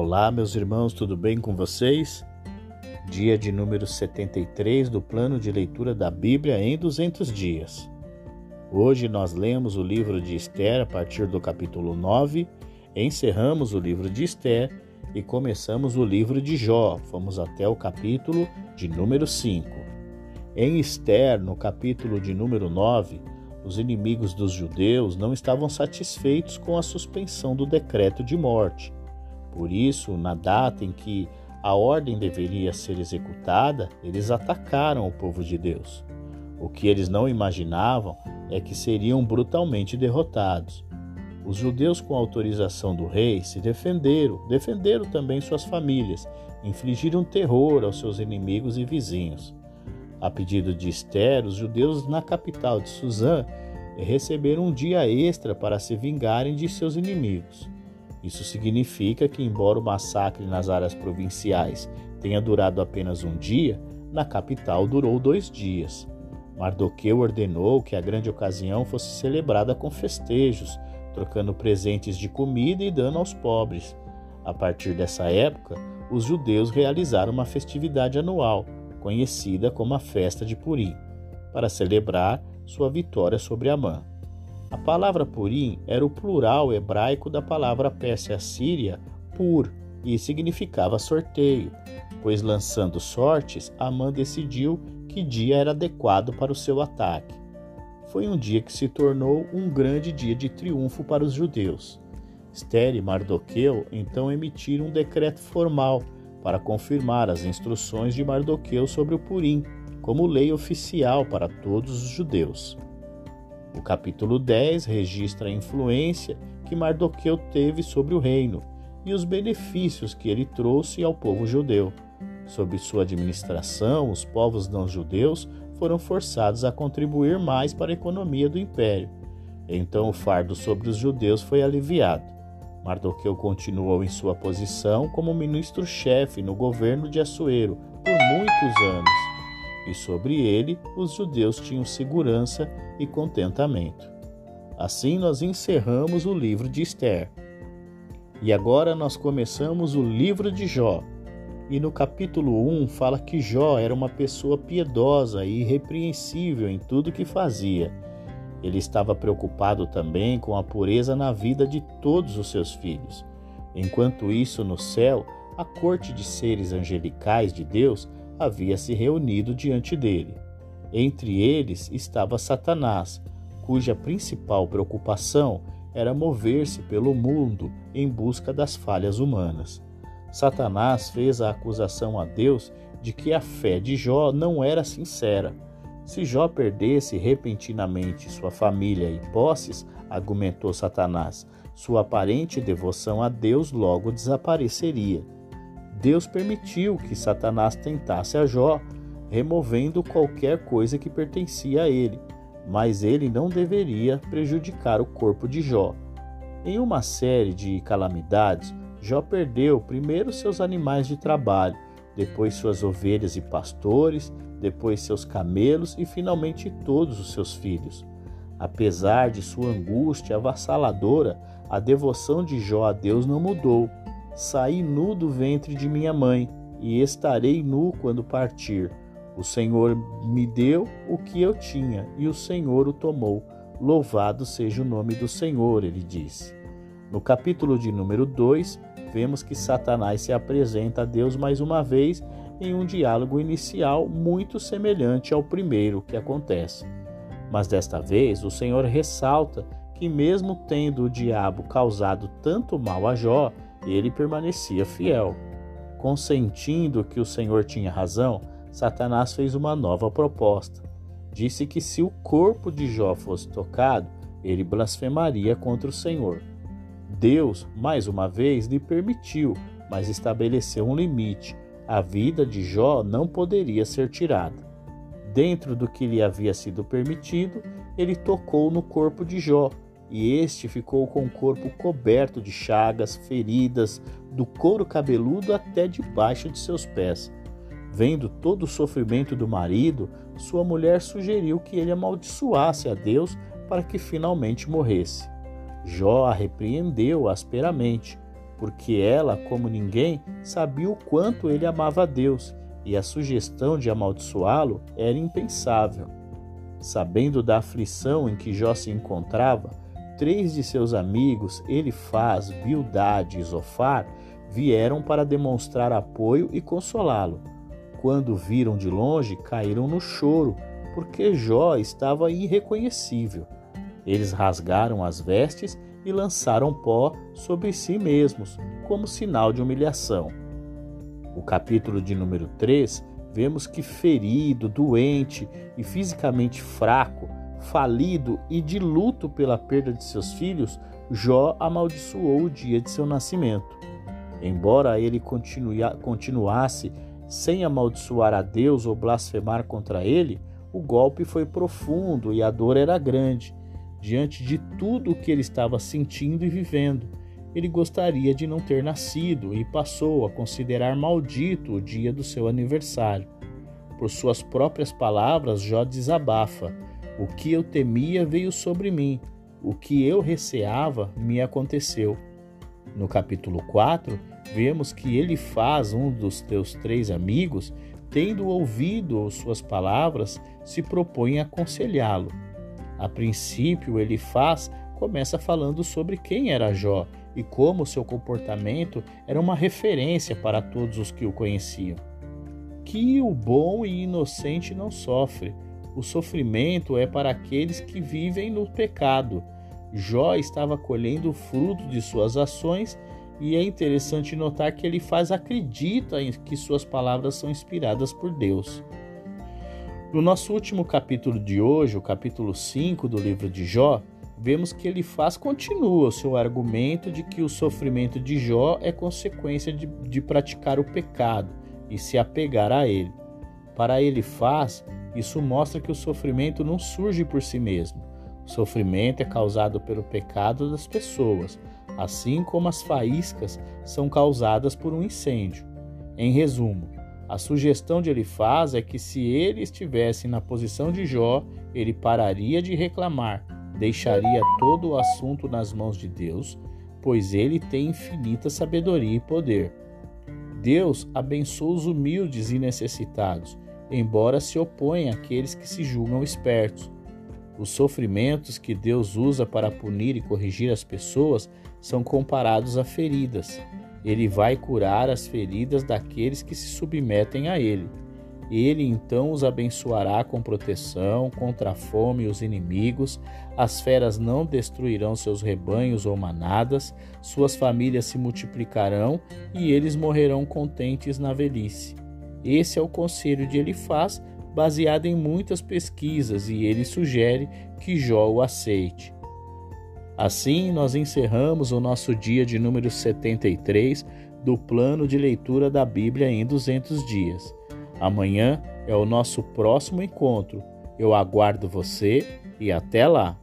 Olá, meus irmãos, tudo bem com vocês? Dia de número 73 do plano de leitura da Bíblia em 200 dias. Hoje nós lemos o livro de Esther a partir do capítulo 9, encerramos o livro de Esther e começamos o livro de Jó. Fomos até o capítulo de número 5. Em Esther, no capítulo de número 9, os inimigos dos judeus não estavam satisfeitos com a suspensão do decreto de morte por isso, na data em que a ordem deveria ser executada, eles atacaram o povo de Deus. O que eles não imaginavam é que seriam brutalmente derrotados. Os judeus, com autorização do rei, se defenderam, defenderam também suas famílias, infligiram terror aos seus inimigos e vizinhos. A pedido de Esther, os judeus na capital de Suzã receberam um dia extra para se vingarem de seus inimigos. Isso significa que, embora o massacre nas áreas provinciais tenha durado apenas um dia, na capital durou dois dias. Mardoqueu ordenou que a grande ocasião fosse celebrada com festejos, trocando presentes de comida e dando aos pobres. A partir dessa época, os judeus realizaram uma festividade anual, conhecida como a Festa de Purim, para celebrar sua vitória sobre Amã. A palavra Purim era o plural hebraico da palavra Pérsia-Síria pur e significava sorteio, pois lançando sortes, Amã decidiu que dia era adequado para o seu ataque. Foi um dia que se tornou um grande dia de triunfo para os judeus. Esther e Mardoqueu então emitiram um decreto formal para confirmar as instruções de Mardoqueu sobre o Purim como lei oficial para todos os judeus. O capítulo 10 registra a influência que Mardoqueu teve sobre o reino e os benefícios que ele trouxe ao povo judeu. Sob sua administração, os povos não-judeus foram forçados a contribuir mais para a economia do império. Então o fardo sobre os judeus foi aliviado. Mardoqueu continuou em sua posição como ministro-chefe no governo de Assuero por muitos anos e sobre ele os judeus tinham segurança e contentamento. Assim nós encerramos o livro de Esther. E agora nós começamos o livro de Jó. E no capítulo 1 fala que Jó era uma pessoa piedosa e irrepreensível em tudo que fazia. Ele estava preocupado também com a pureza na vida de todos os seus filhos. Enquanto isso, no céu, a corte de seres angelicais de Deus havia se reunido diante dele. Entre eles estava Satanás, cuja principal preocupação era mover-se pelo mundo em busca das falhas humanas. Satanás fez a acusação a Deus de que a fé de Jó não era sincera. Se Jó perdesse repentinamente sua família e posses, argumentou Satanás, sua aparente devoção a Deus logo desapareceria. Deus permitiu que Satanás tentasse a Jó, removendo qualquer coisa que pertencia a ele, mas ele não deveria prejudicar o corpo de Jó. Em uma série de calamidades, Jó perdeu primeiro seus animais de trabalho, depois suas ovelhas e pastores, depois seus camelos e finalmente todos os seus filhos. Apesar de sua angústia avassaladora, a devoção de Jó a Deus não mudou. Saí nu do ventre de minha mãe, e estarei nu quando partir. O Senhor me deu o que eu tinha, e o Senhor o tomou. Louvado seja o nome do Senhor, ele disse. No capítulo de número 2, vemos que Satanás se apresenta a Deus mais uma vez em um diálogo inicial muito semelhante ao primeiro que acontece. Mas desta vez o Senhor ressalta que, mesmo tendo o diabo causado tanto mal a Jó, ele permanecia fiel. Consentindo que o Senhor tinha razão, Satanás fez uma nova proposta. Disse que se o corpo de Jó fosse tocado, ele blasfemaria contra o Senhor. Deus, mais uma vez, lhe permitiu, mas estabeleceu um limite. A vida de Jó não poderia ser tirada. Dentro do que lhe havia sido permitido, ele tocou no corpo de Jó, e este ficou com o corpo coberto de chagas, feridas, do couro cabeludo até debaixo de seus pés. Vendo todo o sofrimento do marido, sua mulher sugeriu que ele amaldiçoasse a Deus para que finalmente morresse. Jó a repreendeu asperamente. porque ela, como ninguém, sabia o quanto ele amava a Deus e a sugestão de amaldiçoá-lo era impensável. Sabendo da aflição em que Jó se encontrava, três de seus amigos, Elifaz, Bildade e Zofar, vieram para demonstrar apoio e consolá-lo. Quando viram de longe, caíram no choro, porque Jó estava irreconhecível. Eles rasgaram as vestes e lançaram pó sobre si mesmos, como sinal de humilhação. O capítulo de número 3, vemos que ferido, doente e fisicamente fraco, falido e de luto pela perda de seus filhos, Jó amaldiçoou o dia de seu nascimento. Embora ele continuasse sem amaldiçoar a Deus ou blasfemar contra ele, o golpe foi profundo e a dor era grande. Diante de tudo o que ele estava sentindo e vivendo, ele gostaria de não ter nascido e passou a considerar maldito o dia do seu aniversário. Por suas próprias palavras, Jó desabafa: O que eu temia veio sobre mim, o que eu receava me aconteceu. No capítulo 4, vemos que ele faz um dos teus três amigos, tendo ouvido suas palavras, se propõe a aconselhá-lo. A princípio, ele faz começa falando sobre quem era Jó e como seu comportamento era uma referência para todos os que o conheciam. Que o bom e inocente não sofre. O sofrimento é para aqueles que vivem no pecado. Jó estava colhendo o fruto de suas ações e é interessante notar que ele faz acredita em que suas palavras são inspiradas por Deus. No nosso último capítulo de hoje, o capítulo 5 do livro de Jó, vemos que ele faz continua o seu argumento de que o sofrimento de Jó é consequência de, de praticar o pecado e se apegar a ele. Para ele faz, isso mostra que o sofrimento não surge por si mesmo. O sofrimento é causado pelo pecado das pessoas, assim como as faíscas são causadas por um incêndio. Em resumo, a sugestão de Elifaz é que se ele estivesse na posição de Jó, ele pararia de reclamar, deixaria todo o assunto nas mãos de Deus, pois ele tem infinita sabedoria e poder. Deus abençoa os humildes e necessitados, embora se oponha àqueles que se julgam espertos. Os sofrimentos que Deus usa para punir e corrigir as pessoas são comparados a feridas. Ele vai curar as feridas daqueles que se submetem a ele. Ele então os abençoará com proteção contra a fome e os inimigos. As feras não destruirão seus rebanhos ou manadas, suas famílias se multiplicarão e eles morrerão contentes na velhice. Esse é o conselho de Elifaz, baseado em muitas pesquisas, e ele sugere que Jó o aceite. Assim, nós encerramos o nosso dia de número 73 do plano de leitura da Bíblia em 200 dias. Amanhã é o nosso próximo encontro. Eu aguardo você e até lá!